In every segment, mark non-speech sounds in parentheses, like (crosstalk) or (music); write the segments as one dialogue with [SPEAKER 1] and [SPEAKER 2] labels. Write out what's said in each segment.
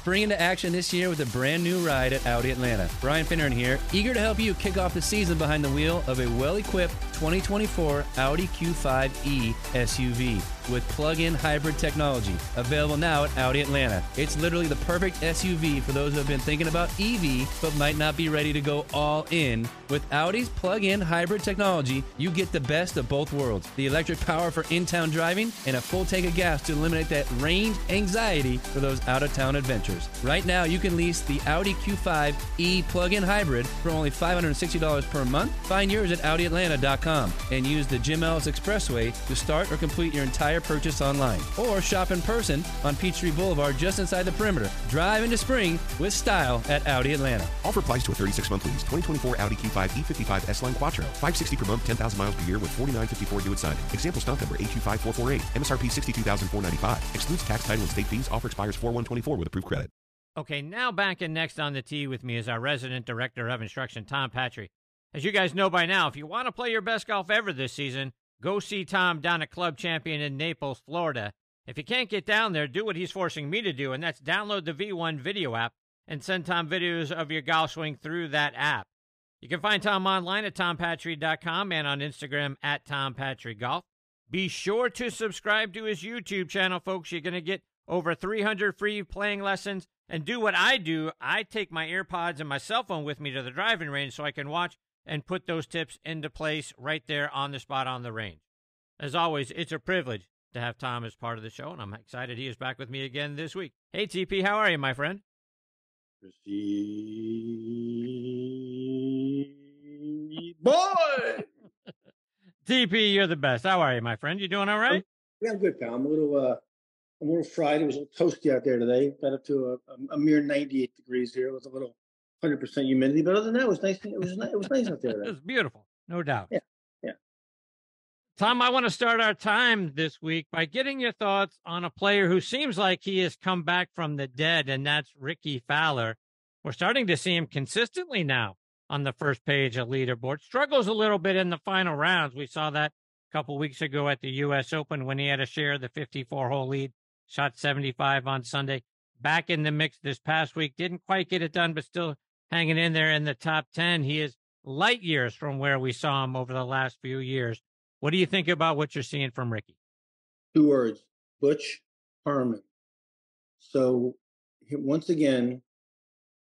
[SPEAKER 1] spring into action this year with a brand new ride at Audi Atlanta. Brian Finneran here, eager to help you kick off the season behind the wheel of a well equipped 2024 Audi Q5e SUV with plug in hybrid technology. Available now at Audi Atlanta. It's literally the perfect SUV for those who have been thinking about EV but might not be ready to go all in. With Audi's plug in hybrid technology, you get the best of both worlds the electric power for in town driving and a full tank of gas to eliminate that range anxiety for those out of town adventures. Right now, you can lease the Audi Q5 e plug in hybrid for only $560 per month. Find yours at AudiAtlanta.com and use the Jim Ellis Expressway to start or complete your entire purchase online. Or shop in person on Peachtree Boulevard just inside the perimeter. Drive into spring with style at Audi Atlanta.
[SPEAKER 2] Offer applies to a 36 month lease. 2024 Audi Q5 E55 S Line Quattro. 560 per month, 10,000 miles per year with 4954 due at signing. Example stock number A25448. MSRP 62495 Excludes tax, title, and state fees. Offer expires 4124 with approved credit.
[SPEAKER 3] Okay, now back and next on the tee with me is our resident director of instruction, Tom Patri. As you guys know by now, if you want to play your best golf ever this season, go see Tom down at Club Champion in Naples, Florida. If you can't get down there, do what he's forcing me to do, and that's download the V1 video app and send Tom videos of your golf swing through that app. You can find Tom online at tompatri.com and on Instagram at tompatri.golf. Be sure to subscribe to his YouTube channel, folks. You're going to get over 300 free playing lessons. And do what I do. I take my AirPods and my cell phone with me to the driving range so I can watch and put those tips into place right there on the spot on the range. As always, it's a privilege to have Tom as part of the show, and I'm excited he is back with me again this week. Hey, TP, how are you, my friend?
[SPEAKER 4] Boy! (laughs)
[SPEAKER 3] TP, you're the best. How are you, my friend? You doing all right?
[SPEAKER 4] Yeah, I'm good, pal. I'm a little, uh, I'm a little fried. It was a little toasty out there today. Got up to a, a, mere 98 degrees here. It was a little 100% humidity, but other than that, it was nice. It was it was nice out there. (laughs)
[SPEAKER 3] it was beautiful, no doubt.
[SPEAKER 4] Yeah, yeah.
[SPEAKER 3] Tom, I want to start our time this week by getting your thoughts on a player who seems like he has come back from the dead, and that's Rickie Fowler. We're starting to see him consistently now on the first page of leaderboard. Struggles a little bit in the final rounds. We saw that a couple weeks ago at the U.S. Open when he had a share of the 54 hole lead, shot 75 on Sunday. Back in the mix this past week, didn't quite get it done, but still hanging in there in the top 10. He is light years from where we saw him over the last few years. What do you think about what you're seeing from Rickie?
[SPEAKER 4] Two words Butch Harmon. So, once again,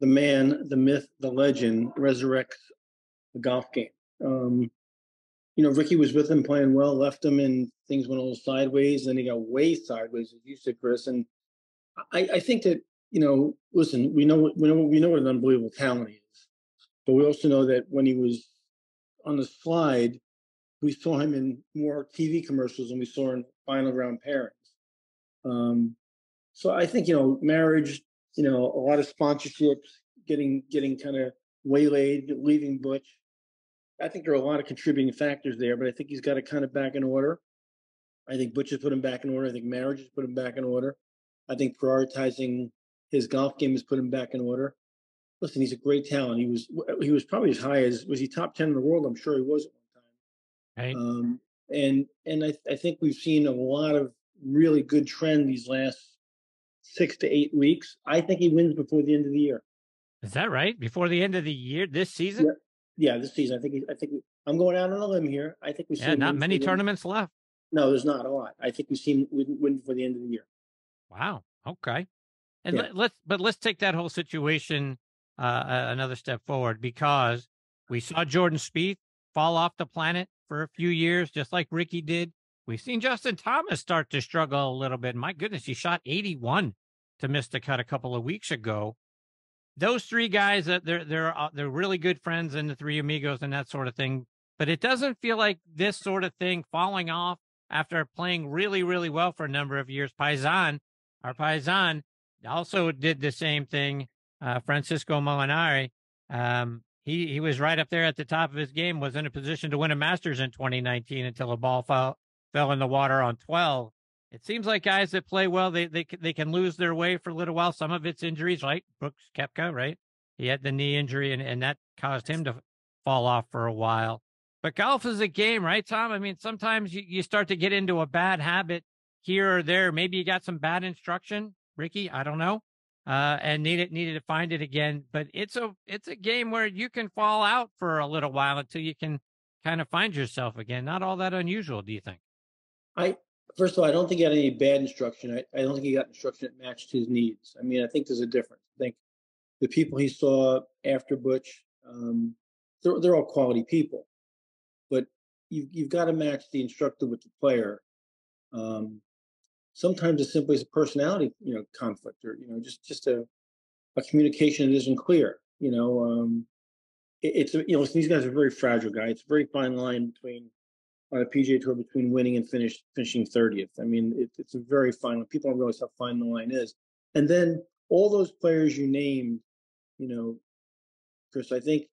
[SPEAKER 4] the man, the myth, the legend resurrects the golf game. Um, you know, Rickie was with him playing well, left him, and things went a little sideways. And he got way sideways, as you said, Chris. And I, I think that you know, listen, we know we know we know what an unbelievable talent he is, but we also know that when he was on the slide, we saw him in more TV commercials than we saw in final round pairings. Um, so I think you know, marriage, you know, a lot of sponsorships, getting getting kind of waylaid, leaving Butch. I think there are a lot of contributing factors there, but I think he's got it kind of back in order. I think Butch has put him back in order. I think marriage has put him back in order. I think prioritizing his golf game has put him back in order. Listen, he's a great talent. He was he was probably as high as was he top ten in the world? I'm sure he was at one time.
[SPEAKER 3] Right.
[SPEAKER 4] Um, and and I, I think we've seen a lot of really good trend these last six to eight weeks. I think he wins before the end of the year.
[SPEAKER 3] Is that right? Before the end of the year, this season?
[SPEAKER 4] Yeah, yeah this season. I think. He, I think. I'm going out on a limb here. I think we.
[SPEAKER 3] Yeah, not many tournaments left.
[SPEAKER 4] No, there's not a lot. I think we've seen win, win before the end of the year.
[SPEAKER 3] Wow. Okay. And
[SPEAKER 4] Yeah.
[SPEAKER 3] let, let's but let's take that whole situation uh, another step forward because we saw Jordan Spieth fall off the planet for a few years, just like Rickie did. We've seen Justin Thomas start to struggle a little bit. My goodness, he shot 81 to miss the cut a couple of weeks ago. Those three guys, that they're they're uh, they're really good friends and the three amigos and that sort of thing. But it doesn't feel like this sort of thing falling off after playing really really well for a number of years. Paisan, our Paisan, also did the same thing. Uh, Francesco Molinari, um, he he was right up there at the top of his game. Was in a position to win a Masters in 2019 until a ball fell fell in the water on 12. It seems like guys that play well, they they they can lose their way for a little while. Some of it's injuries, right? Brooks Koepka, right? He had the knee injury, and and that caused him to fall off for a while. But golf is a game, right, Tom? I mean, sometimes you, you start to get into a bad habit here or there. Maybe you got some bad instruction, Rickie. I don't know. uh, and needed needed to find it again. But it's a it's a game where you can fall out for a little while until you can kind of find yourself again. Not all that unusual, do you think?
[SPEAKER 4] I first of all, I don't think he had any bad instruction. I, I don't think he got instruction that matched his needs. I mean, I think there's a difference. I think the people he saw after Butch, um, they're, they're all quality people, but you've you've got to match the instructor with the player. Um, sometimes it's simply a personality, you know, conflict or you know, just just a a communication that isn't clear. You know, um, it, it's you know, these guys are very fragile guys. It's a very fine line between on a PGA Tour between winning and finish finishing 30th. I mean, it, it's a very fine. Line. People don't realize how fine the line is. And then all those players you named, you know, Chris, I think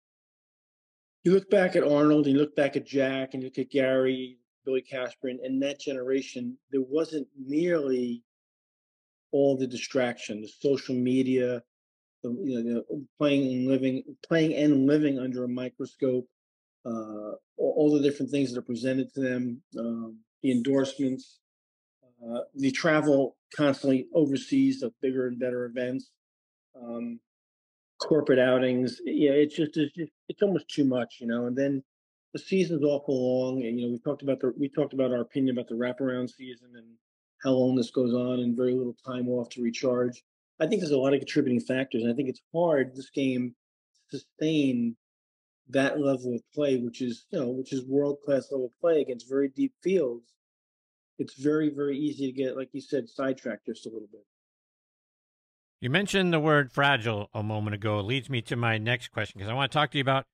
[SPEAKER 4] you look back at Arnold, and you look back at Jack, and you look at Gary, Billy Casper, and, that generation. There wasn't nearly all the distraction, the social media, the you know, the playing and living, playing and living under a microscope uh, all, all, the different things that are presented to them, um, the endorsements, uh, the travel constantly overseas of bigger and better events, um, corporate outings. Yeah, it's just it's, just, it's almost too much, you know. And then the season's awful long, and you know we talked about the we talked about our opinion about the wraparound season and how long this goes on, and very little time off to recharge. I think there's a lot of contributing factors, and I think it's hard this game to sustain that level of play, which is you know, which is world class level play against very deep fields, it's very very easy to get, like you said, sidetracked just a little bit.
[SPEAKER 3] You mentioned the word fragile a moment ago. It leads me to my next question because I want to talk to you about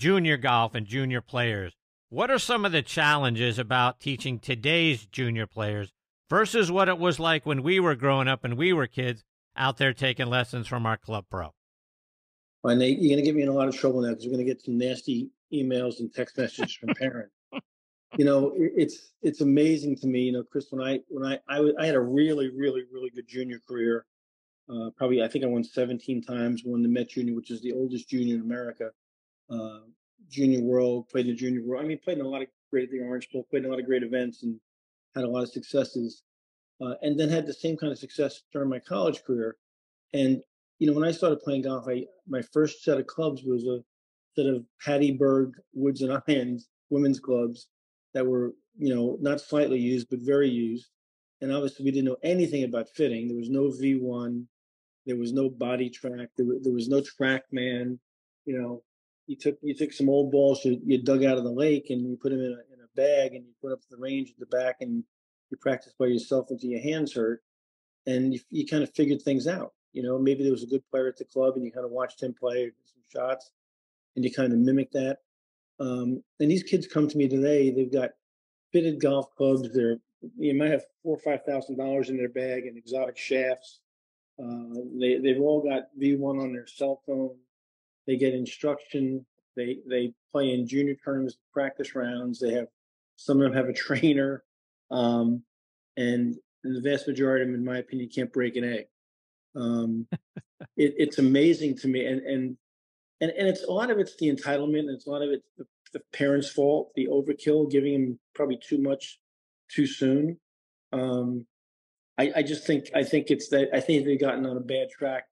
[SPEAKER 3] junior golf and junior players. What are some of the challenges about teaching today's junior players versus what it was like when we were growing up and we were kids out there taking lessons from our club pro?
[SPEAKER 4] And they, you're going to get me in a lot of trouble now because we're going to get some nasty emails and text messages from parents. (laughs) you know, it's it's amazing to me. You know, Chris, when I when I I, I had a really really really good junior career. Uh, probably I think I won 17 times. Won the Met Junior, which is the oldest junior in America. Uh, junior World, played in the Junior World. I mean, played in a lot of great the Orange Bowl, played in a lot of great events, and had a lot of successes. Uh, and then had the same kind of success during my college career. And you know, when I started playing golf, I my first set of clubs was a set of Patty Berg Woods and (laughs) Irons women's clubs that were, you know, not slightly used but very used. And obviously, we didn't know anything about fitting. There was no V1, there was no BodiTrak, there, there was no TrackMan. You know, you took you took some old balls you, you dug out of the lake and you put them in a, in a bag and you put up to the range at the back and you practice by yourself until your hands hurt, and you, you kind of figured things out. You know, maybe there was a good player at the club and you kind of watched him play some shots and you kind of mimic that. Um, and these kids come to me today, they've got fitted golf clubs. They're, you might have four or five thousand dollars in their bag and exotic shafts. Uh, they they've all got V1 on their cell phone. They get instruction. They they play in junior tournaments, practice rounds. They have some of them have a (laughs) trainer, um, and the vast majority of them, in my opinion, can't break an egg. Um, it, it's amazing to me, and and and and it's a lot of it's the entitlement, and it's a lot of it's the, the parents' fault, the overkill, giving them probably too much too soon. Um, I, I just think I think it's that I think they've gotten on a bad track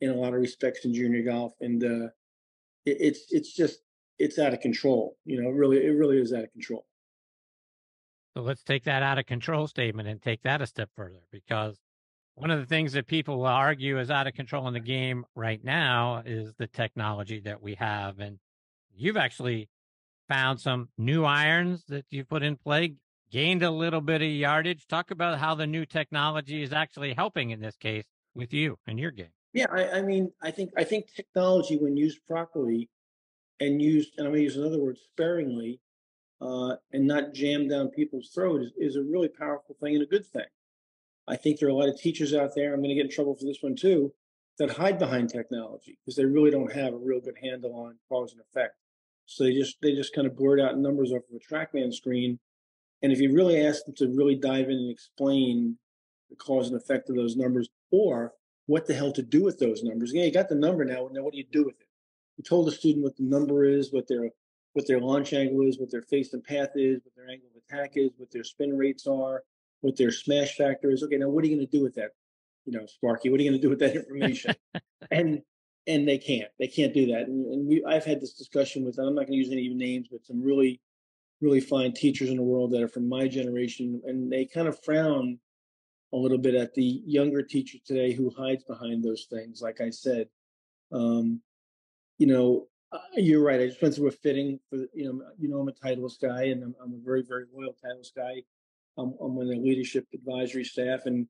[SPEAKER 4] in a lot of respects in junior golf, and uh, it, it's it's just it's out of control. You know, really, it really is out of control.
[SPEAKER 3] So let's take that out of control statement and take that a step further because one of the things that people will argue is out of control in the game right now is the technology that we have. And you've actually found some new irons that you put in play, gained a little bit of yardage. Talk about how the new technology is actually helping in this case with you and your game.
[SPEAKER 4] Yeah, I, I mean, I think I think technology, when used properly and used, and I'm going to use another word sparingly, uh, and not jammed down people's throat, is, is a really powerful thing and a good thing. I think there are a lot of teachers out there, I'm going to get in trouble for this one too, that hide behind technology because they really don't have a real good handle on cause and effect. So they just they just kind of blurt out numbers off of a TrackMan screen. And if you really ask them to really dive in and explain the cause and effect of those numbers or what the hell to do with those numbers, yeah, you got the number now. Now what do you do with it? You told the student what the number is, what their what their launch angle is, what their face and path is, what their angle of attack is, what their spin rates are, what their smash factor is. Okay, now what are you going to do with that? you know, Sparky, what are you going to do with that information? (laughs) and and they can't. They can't do that. And, and we, I've had this discussion with. And I'm not going to use any names, but some really, really fine teachers in the world that are from my generation, and they kind of frown a little bit at the younger teacher today who hides behind those things. Like I said, um, you know, uh, you're right. I just went through a fitting for you know, you know, I'm a Titleist guy, and I'm, I'm a very, very loyal Titleist guy. I'm, I'm on the leadership advisory staff, and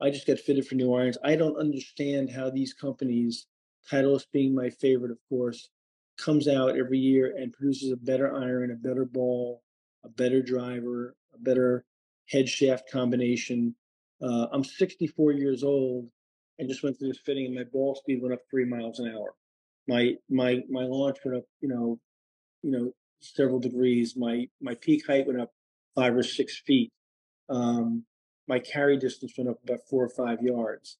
[SPEAKER 4] I just got fitted for New irons. I don't understand how these companies, Titleist being my favorite, of course, comes out every year and produces a better iron, a better ball, a better driver, a better head shaft combination. Uh, I'm 64 years old and just went through this fitting, and my ball speed went up three miles an hour. My my my launch went up, you know, you know, several degrees. My my peak height went up five or six feet. Um, my carry distance went up about four or five yards.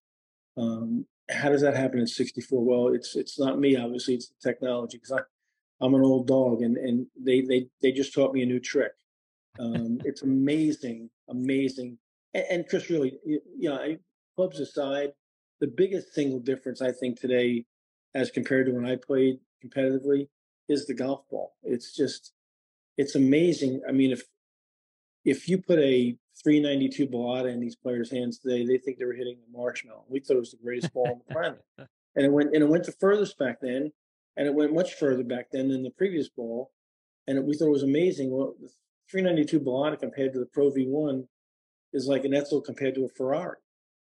[SPEAKER 4] Um, how does that happen in 64? Well, it's it's not me, obviously, it's the technology because I'm an old dog and, and they, they, they just taught me a new trick. Um, it's amazing, amazing. And, and Chris, really, you know, clubs aside, the biggest single difference I think today, as compared to when I played competitively, is the golf ball. It's just, it's amazing. I mean, if if you put a 392 Balata in these players' hands today, they think they were hitting a marshmallow. We thought it was the greatest ball on the (laughs) planet, and it went and it went the furthest back then, and it went much further back then than the previous ball, and it, we thought it was amazing. Well, the 392 Balata compared to the Pro V1 is like an Edsel compared to a Ferrari.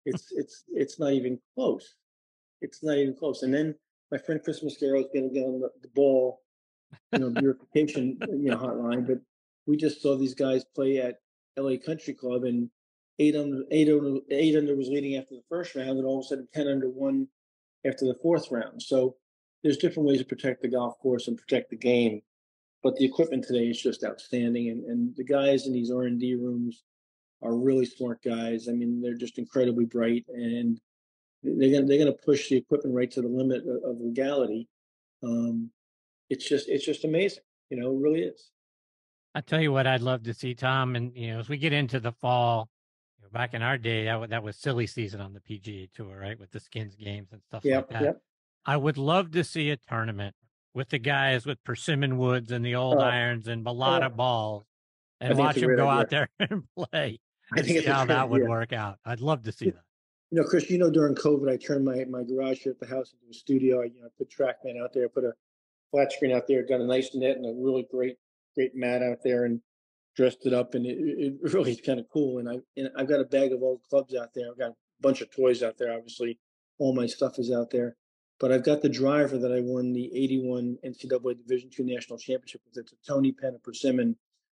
[SPEAKER 4] Hmm. It's it's it's not even close. It's not even close. And then my friend Chris Mascaro is going to get on the, the ball, you know, purification, uh, you know, hotline, but we just saw these guys play at LA Country Club, and eight under, eight under, eight under was leading after the first round, and all of a sudden ten under one after the fourth round. So there's different ways to protect the golf course and protect the game, but the equipment today is just outstanding, and and the guys in these R and D rooms are really smart guys. I mean, they're just incredibly bright, and they're gonna they're gonna push the equipment right to the limit of, of legality. Um, it's just it's just amazing, you know, it really is.
[SPEAKER 3] I tell you what, I'd love to see Tom, and you know, as we get into the fall, you know, back in our day, that, that was silly season on the PGA Tour, right, with the skins games and stuff
[SPEAKER 4] yep,
[SPEAKER 3] like that.
[SPEAKER 4] Yep.
[SPEAKER 3] I would love to see a tournament with the guys with persimmon woods and the old
[SPEAKER 4] Oh,
[SPEAKER 3] irons and balata
[SPEAKER 4] oh.
[SPEAKER 3] balls, and watch them go out there (laughs) and play.
[SPEAKER 4] I think
[SPEAKER 3] see
[SPEAKER 4] it's
[SPEAKER 3] how that would
[SPEAKER 4] idea.
[SPEAKER 3] work out. I'd love to see that.
[SPEAKER 4] You know, Chris, you know, during COVID, I turned my, my garage here at the house into a studio. I, you know, put TrackMan out there, put a flat screen out there, got a nice net and a really great, great mat out there and dressed it up. And it, it (laughs) really is kind of cool. And I, and I've got a bag of old clubs out there. I've got a bunch of toys out there. Obviously, all my stuff is out there. But I've got the driver that I won the 81 NCAA Division two National Championship with. It's a Tony Penn, a persimmon.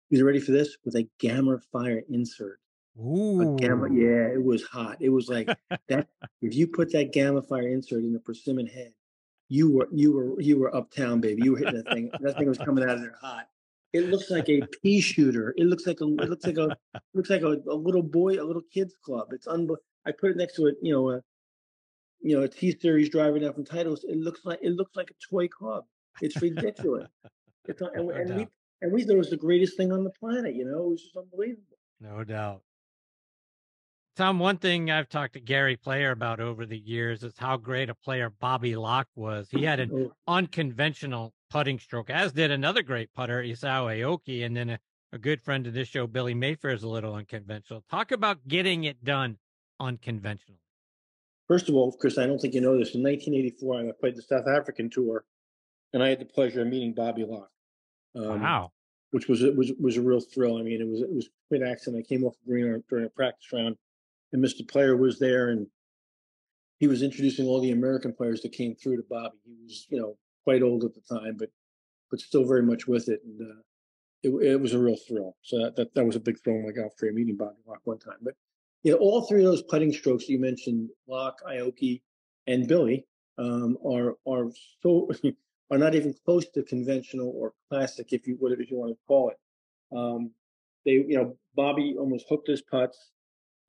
[SPEAKER 4] You ready for this? With a Gamma Fire insert. A
[SPEAKER 3] Ooh,
[SPEAKER 4] gamma, yeah, it was hot. It was like (laughs) that. If you put that gamma fire insert in the persimmon head, you were you were you were uptown, baby. You were hitting that thing. That thing was coming out of there hot. It looks like a pea shooter. It looks like a it looks like a (laughs) looks like a, a little boy, a little kid's club. It's unbelievable. I put it next to it, you know, a you know a T series driver down from Titleist. It looks like it looks like a toy club. It's ridiculous. it's (laughs) and,
[SPEAKER 3] No
[SPEAKER 4] and we and we thought it was the greatest thing on the planet. You know, it was just unbelievable.
[SPEAKER 3] No doubt. Tom, one thing I've talked to Gary Player about over the years is how great a player Bobby Locke was. He had an
[SPEAKER 4] Oh,
[SPEAKER 3] unconventional putting stroke, as did another great putter, Isao Aoki, and then a, a good friend of this show, Billy Mayfair, is a little unconventional. Talk about getting it done unconventional.
[SPEAKER 4] First of all, Chris, I don't think you know this. In 1984, I played the South African tour, and I had the pleasure of meeting Bobby Locke, um,
[SPEAKER 3] wow.
[SPEAKER 4] which was was was a real thrill. I mean, it was it was a quick accident. I came off the green during a practice round, and Mr. Player was there, and he was introducing all the American players that came through to Bobby. He was, you know, quite old at the time, but but still very much with it, and uh, it it was a real thrill. So that that, that was a big thrill in my golf career meeting Bobby Locke one time, but. Yeah, all three of those putting strokes you mentioned, Locke, Aoki, and Billy, um, are are so (laughs) are not even close to conventional or classic, if you if you want to call it. Um, they, you know, Bobby almost hooked his putts.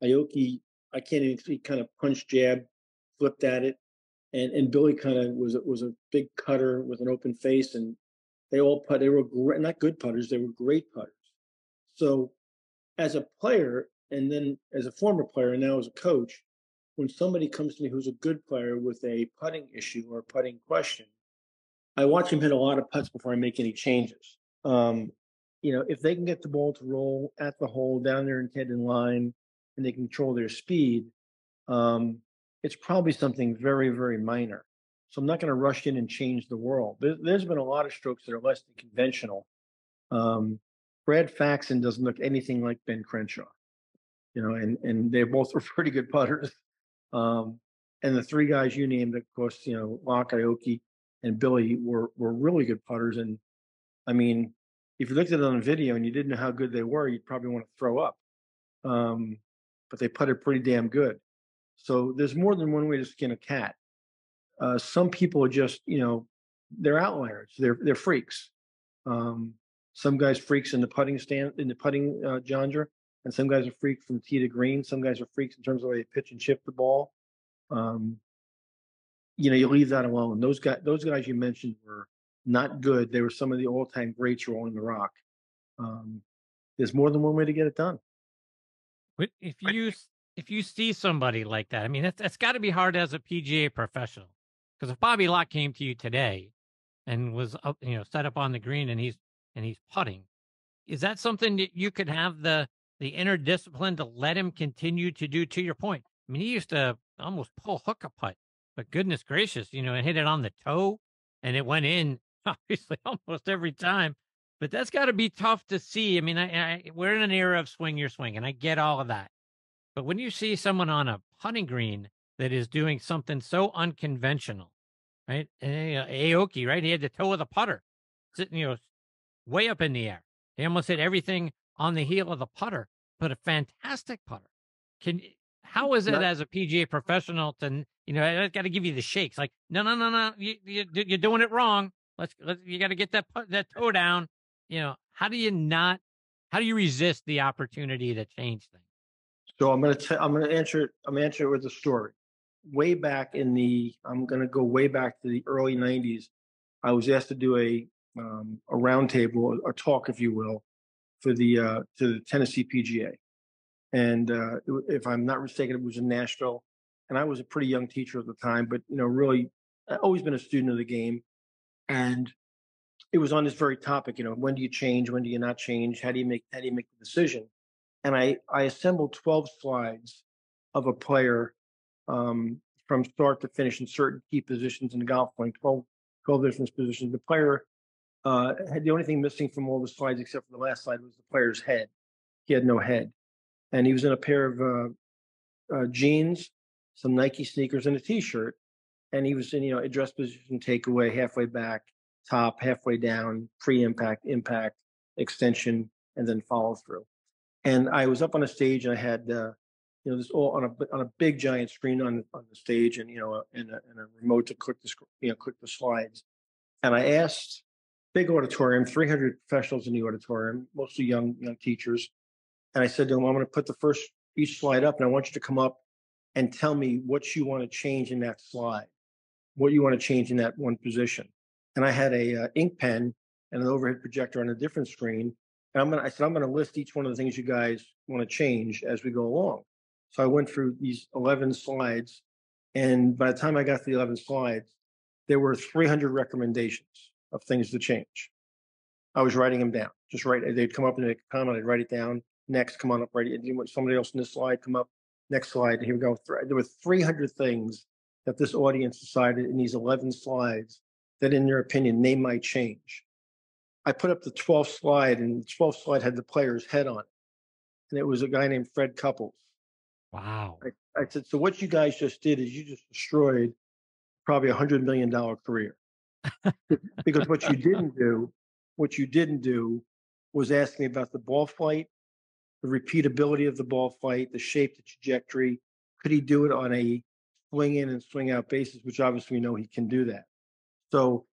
[SPEAKER 4] Aoki, I can't even see, kind of punch jab, flipped at it, and and Billy kind of was was a big cutter with an open face, and they all put. They were great, not good putters. They were great putters. So, as a player, and then as a former player, and now as a coach, when somebody comes to me who's a good player with a putting issue or a putting question, I watch him hit a lot of putts before I make any changes. Um, you know, if they can get the ball to roll at the hole down there and head in line, and they control their speed, um, it's probably something very, very minor. So I'm not going to rush in and change the world. There, has been a lot of strokes that are less than conventional. Um, Brad Faxon doesn't look anything like Ben Crenshaw, you know, and and they both (laughs) were pretty good putters. Um, and the three guys you named, of course, you know, Locke, Aoki, and Billy were were really good putters. And I mean, if you looked at it on video and you didn't know how good they were, you'd probably want to throw up. Um, but they putted pretty damn good. So there's more than one way to skin a cat. Uh, some people are just, you know, they're outliers. They're they're freaks. Um, some guys freaks in the putting stand in the putting uh, genre, and some guys are freaks from tee to green. Some guys are freaks in terms of the way they pitch and chip the ball. Um, you know, you leave that alone. Those guys, those guys you mentioned were not good. They were some of the all-time greats rolling the rock. Um, there's more than one way to get it done.
[SPEAKER 3] But if you if you see somebody like that, I mean, that's that's got to be hard as a PGA professional. Because if Bobby Locke came to you today and was up, you know set up on the green and he's and he's putting, is that something that you could have the the inner discipline to let him continue to do? To your point, I mean, he used to almost pull hook a putt, but goodness gracious, you know, and hit it on the toe, and it went in (laughs) obviously almost every time. But that's got to be tough to see. I mean, I, I, we're in an era of swing your swing, and I get all of that. But when you see someone on a putting green that is doing something so unconventional, right? And, uh, Aoki, right? He had the toe of the putter sitting, you know, way up in the air. He almost hit everything on the heel of the putter, but a fantastic putter. Can how is it as a PGA professional to you know I got to give you the shakes? Like no no no no you, you you're doing it wrong. Let's, let's you got to get that that toe down. You know how do you not how do you resist the opportunity to change things?
[SPEAKER 4] So I'm gonna t- I'm gonna answer it. I'm gonna answer it with a story. Way back in the I'm gonna go way back to the early '90s. I was asked to do a um, a roundtable, a talk, if you will, for the uh, to the Tennessee PGA. And uh, if I'm not mistaken, it was in Nashville. And I was a pretty young teacher at the time, but you know, really, I've always been a student of the game. And it was on this very topic. You know, when do you change? When do you not change? How do you make How do you make the decision? and I, I assembled 12 slides of a player um, from start to finish in certain key positions in the golf playing 12, 12 different positions. The player uh, had the only thing missing from all the slides except for the last slide was the player's head. He had no head. And he was in a pair of uh, uh, jeans, some Nike sneakers, and a t-shirt. And he was in, you know, a dress position takeaway, halfway back, top, halfway down, pre-impact, impact, extension, and then follow through. And I was up on a stage and I had uh, you know this all on a on a big giant screen on on the stage and you know and a, and a remote to click the you know click the slides, and I asked big auditorium, 300 professionals in the auditorium, mostly young young teachers, and I said to them, I'm going to put the first each slide up, and I want you to come up and tell me what you want to change in that slide, what you want to change in that one position. And I had a uh, ink pen and an overhead projector on a different screen, and I'm gonna, I said, I'm gonna list each one of the things you guys want to change as we go along. So I went through these 11 slides, and by the time I got to the 11 slides, there were 300 recommendations of things to change. I was writing them down. Just write. They'd come up and they'd comment. I'd write it down. Next, come on up. Write it. Somebody else in this slide come up. Next slide. Here we go. There were 300 things that this audience decided in these 11 slides that, in their opinion, they might change. I put up the 12th slide, and the 12th slide had the player's head on it. And it was a guy named Fred Couples.
[SPEAKER 3] Wow.
[SPEAKER 4] I, I said, So what you guys just did is you just destroyed probably a $100 million career. (laughs) because what you didn't do, what you didn't do was ask me about the ball flight, the repeatability of the ball flight, the shape, the trajectory. Could he do it on a swing in and swing out basis, which obviously we know he can do that. So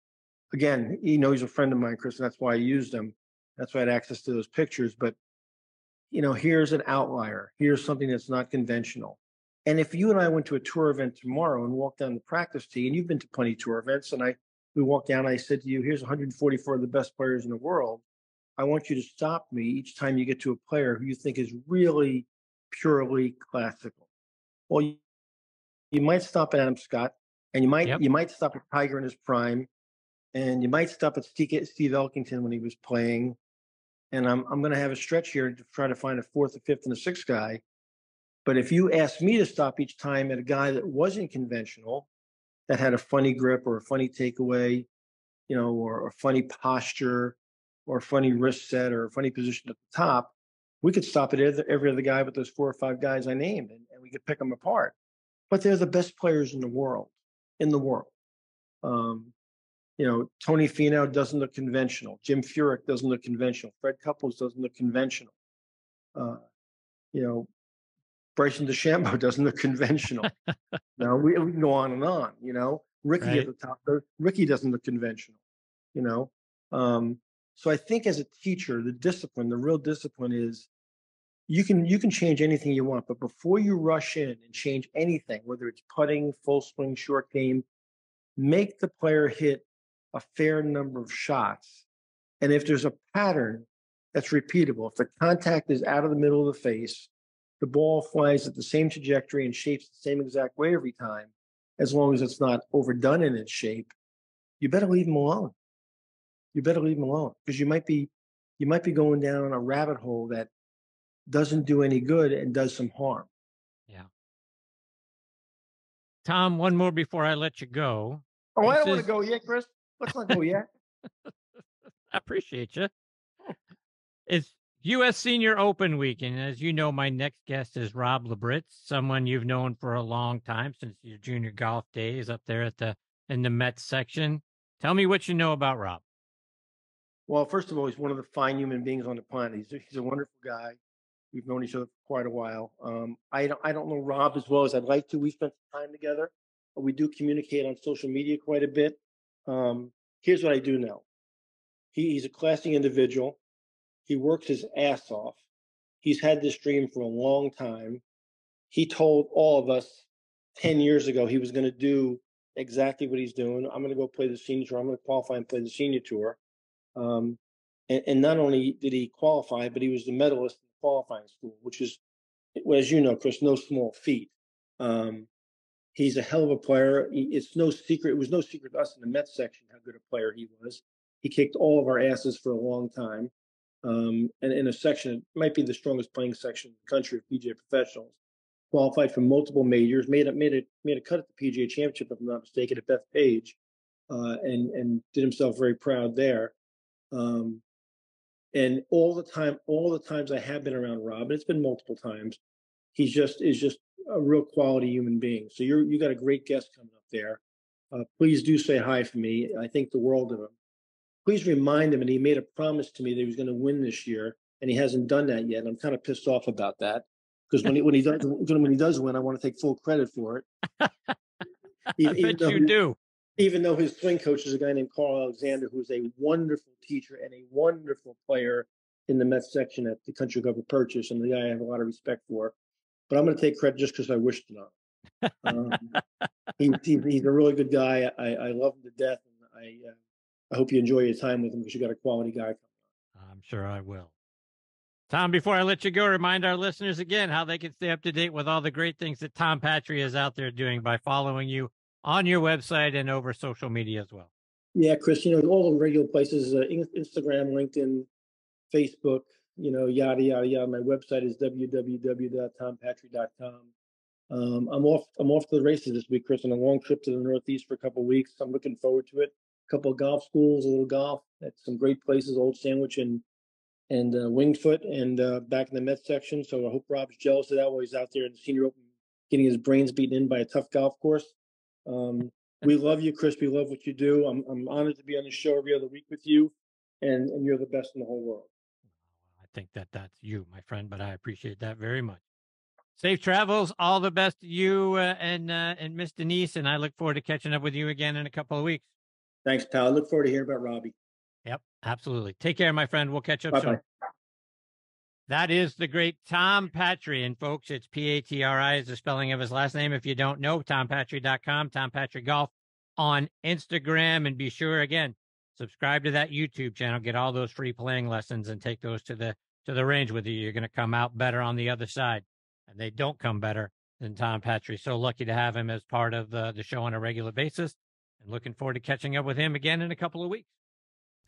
[SPEAKER 4] again, you know, he's a friend of mine, Chris, and that's why I used him. That's why I had access to those pictures. But, you know, here's an outlier. Here's something that's not conventional. And if you and I went to a tour event tomorrow and walked down the practice tee, and you've been to plenty of tour events, and I we walked down, I said to you, here's 144 of the best players in the world. I want you to stop me each time you get to a player who you think is really purely classical. Well, you might stop at Adam Scott, and you might
[SPEAKER 3] Yep.
[SPEAKER 4] you might stop at Tiger in his prime, and you might stop at Steve, Steve Elkington when he was playing. And I'm I'm going to have a stretch here to try to find a fourth, a fifth, and a sixth guy. But if you ask me to stop each time at a guy that wasn't conventional, that had a funny grip or a funny takeaway, you know, or a funny posture, or a funny wrist set, or a funny position at the top, we could stop at every, every other guy but those four or five guys I named, and, and we could pick them apart. But they're the best players in the world, in the world. Um, you know, Tony Finau doesn't look conventional. Jim Furyk doesn't look conventional. Fred Couples doesn't look conventional. Uh, you know, Bryson DeChambeau (laughs) doesn't look conventional. now we, we can go on and on. You know, Rickie
[SPEAKER 3] Right.
[SPEAKER 4] at the top. Rickie doesn't look conventional. You know, um, so I think as a teacher, the discipline, the real discipline is you can you can change anything you want, but before you rush in and change anything, whether it's putting, full swing, short game, make the player hit a fair number of shots. And if there's a pattern that's repeatable, if the contact is out of the middle of the face, the ball flies at the same trajectory and shapes the same exact way every time, as long as it's not overdone in its shape, you better leave them alone. You better leave them alone because you might be you might be going down a rabbit hole that doesn't do any good and does some harm. Yeah.
[SPEAKER 3] Tom, one more before I let you go.
[SPEAKER 4] Oh, I don't want to go yet, Chris. Let's not go yet. (laughs)
[SPEAKER 3] I appreciate you. It's U.S. Senior Open week, and as you know, my next guest is Rob Labritz, someone you've known for a long time since your junior golf days up there at the in the Mets section. Tell me what you know about Rob.
[SPEAKER 4] Well, first of all, he's one of the fine human beings on the planet. He's he's a wonderful guy. We've known each other for quite a while. Um, I don't I don't know Rob as well as I'd like to. We spent some time together, but we do communicate on social media quite a bit. Um, here's what I do know. He, he's a classy individual. He works his ass off. He's had this dream for a long time. He told all of us 10 years ago he was going to do exactly what he's doing. I'm going to go play the senior tour. I'm going to qualify and play the senior tour. Um, and, and not only did he qualify, but he was the medalist qualifying school, which is, as you know, Chris, no small feat. Um, he's a hell of a player. It's no secret. It was no secret to us in the Mets section how good a player he was. He kicked all of our asses for a long time. Um, and in a section, it might be the strongest playing section in the country of PGA professionals. Qualified for multiple majors, made a made a made a cut at the PGA Championship, if I'm not mistaken, at Bethpage, uh, and and did himself very proud there. Um, and all the time, all the times I have been around Rob, and it's been multiple times, he's just is just a real quality human being. So you're you got a great guest coming up there. Uh, please do say hi for me. I think the world of him. Please remind him, and he made a promise to me that he was going to win this year, and he hasn't done that yet. And I'm kind of pissed off about that because when he when he does when he does win, I want to take full credit for it. (laughs)
[SPEAKER 3] I
[SPEAKER 4] Even- even though
[SPEAKER 3] you
[SPEAKER 4] he-
[SPEAKER 3] do.
[SPEAKER 4] even though his swing coach is a guy named Carl Alexander, who's a wonderful teacher and a wonderful player in the Mets section at the Country Club of Purchase, and the guy I have a lot of respect for. But I'm going to take credit just because I wish to know. Um, (laughs) he, he- he's a really good guy. I, I love him to death, and I uh, I hope you enjoy your time with him because you got a quality guy.
[SPEAKER 3] I'm sure I will. Tom, before I let you go, remind our listeners again how they can stay up to date with all the great things that Tom Patri is out there doing by following you on your website and over social media as well.
[SPEAKER 4] Yeah, Chris, you know, all the regular places, uh, Instagram, LinkedIn, Facebook, you know, yada, yada, yada. My website is www.tompatri.com. Um, I'm off, I'm off to the races this week, Chris, on a long trip to the Northeast for a couple weeks. I'm looking forward to it. A couple of golf schools, a little golf at some great places, Old Sandwich and, and uh, Winged Foot and uh, back in the Met section. So I hope Rob's jealous of that while he's out there in the senior open, getting his brains beaten in by a tough golf course. Um, we love you, Chris. We love what you do. I'm I'm honored to be on the show every other week with you, and and you're the best in the whole world.
[SPEAKER 3] I think that that's you, my friend, but I appreciate that very much. Safe travels. All the best to you uh, and uh, and Miss Denise, and I look forward to catching up with you again in a couple of weeks.
[SPEAKER 4] Thanks, pal. I look forward to hearing about Robbie.
[SPEAKER 3] Yep, absolutely. Take care, my friend. We'll catch up
[SPEAKER 4] Bye
[SPEAKER 3] soon. That is the great Tom Patri. And folks, it's P A T R I is the spelling of his last name. If you don't know, tompatri.com, Tom Patri Golf on Instagram. And be sure, again, subscribe to that YouTube channel. Get all those free playing lessons and take those to the to the range with you. You're going to come out better on the other side. And they don't come better than Tom Patri. So lucky to have him as part of the, the show on a regular basis and looking forward to catching up with him again in a couple of weeks.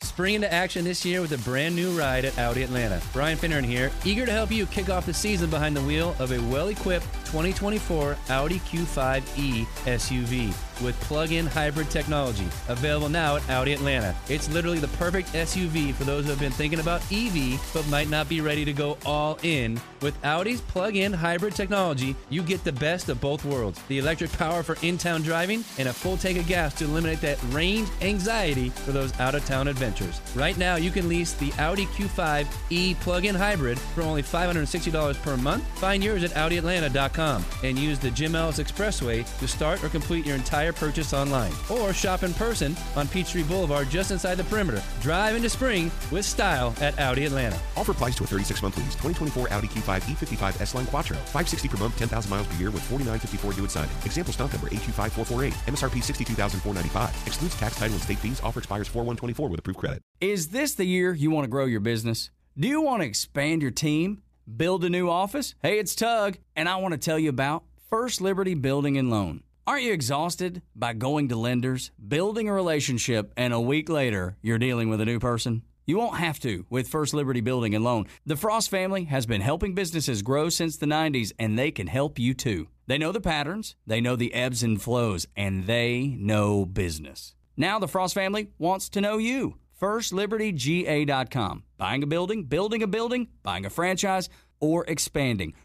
[SPEAKER 1] Spring into action this year with a brand new ride at Audi Atlanta. Brian Finneran here, eager to help you kick off the season behind the wheel of a well equipped 2024 Audi Q5e SUV with plug in hybrid technology. Available now at Audi Atlanta. It's literally the perfect SUV for those who have been thinking about EV but might not be ready to go all in. With Audi's plug in hybrid technology, you get the best of both worlds the electric power for in town driving and a full tank of gas to eliminate that range anxiety for those out of town adventures. Right now, you can lease the Audi Q5 e plug in hybrid for only $560 per month. Find yours at AudiAtlanta.com and use the Jim Ellis Expressway to start or complete your entire purchase online. Or shop in person on Peachtree Boulevard just inside the perimeter. Drive into spring with style at Audi Atlanta.
[SPEAKER 2] Offer applies to a 36-month lease. 2024 Audi Q5 E55 S-Line Quattro. 560 per month, 10,000 miles per year with 4954 due at signing. Example stock number A25448. MSRP 62495 Excludes tax, title, and state fees. Offer expires 4124 with approved credit.
[SPEAKER 5] Is this the year you want to grow your business? Do you want to expand your team? Build a new office? Hey, it's Tug, and I want to tell you about First Liberty Building and Loan. Aren't you exhausted by going to lenders, building a relationship, and a week later you're dealing with a new person? You won't have to with First Liberty Building and Loan. The Frost family has been helping businesses grow since the 90s, and they can help you too. They know the patterns, they know the ebbs and flows, and they know business. Now the Frost family wants to know you. FirstLibertyGA.com. Buying a building, building a building, buying a franchise, or expanding.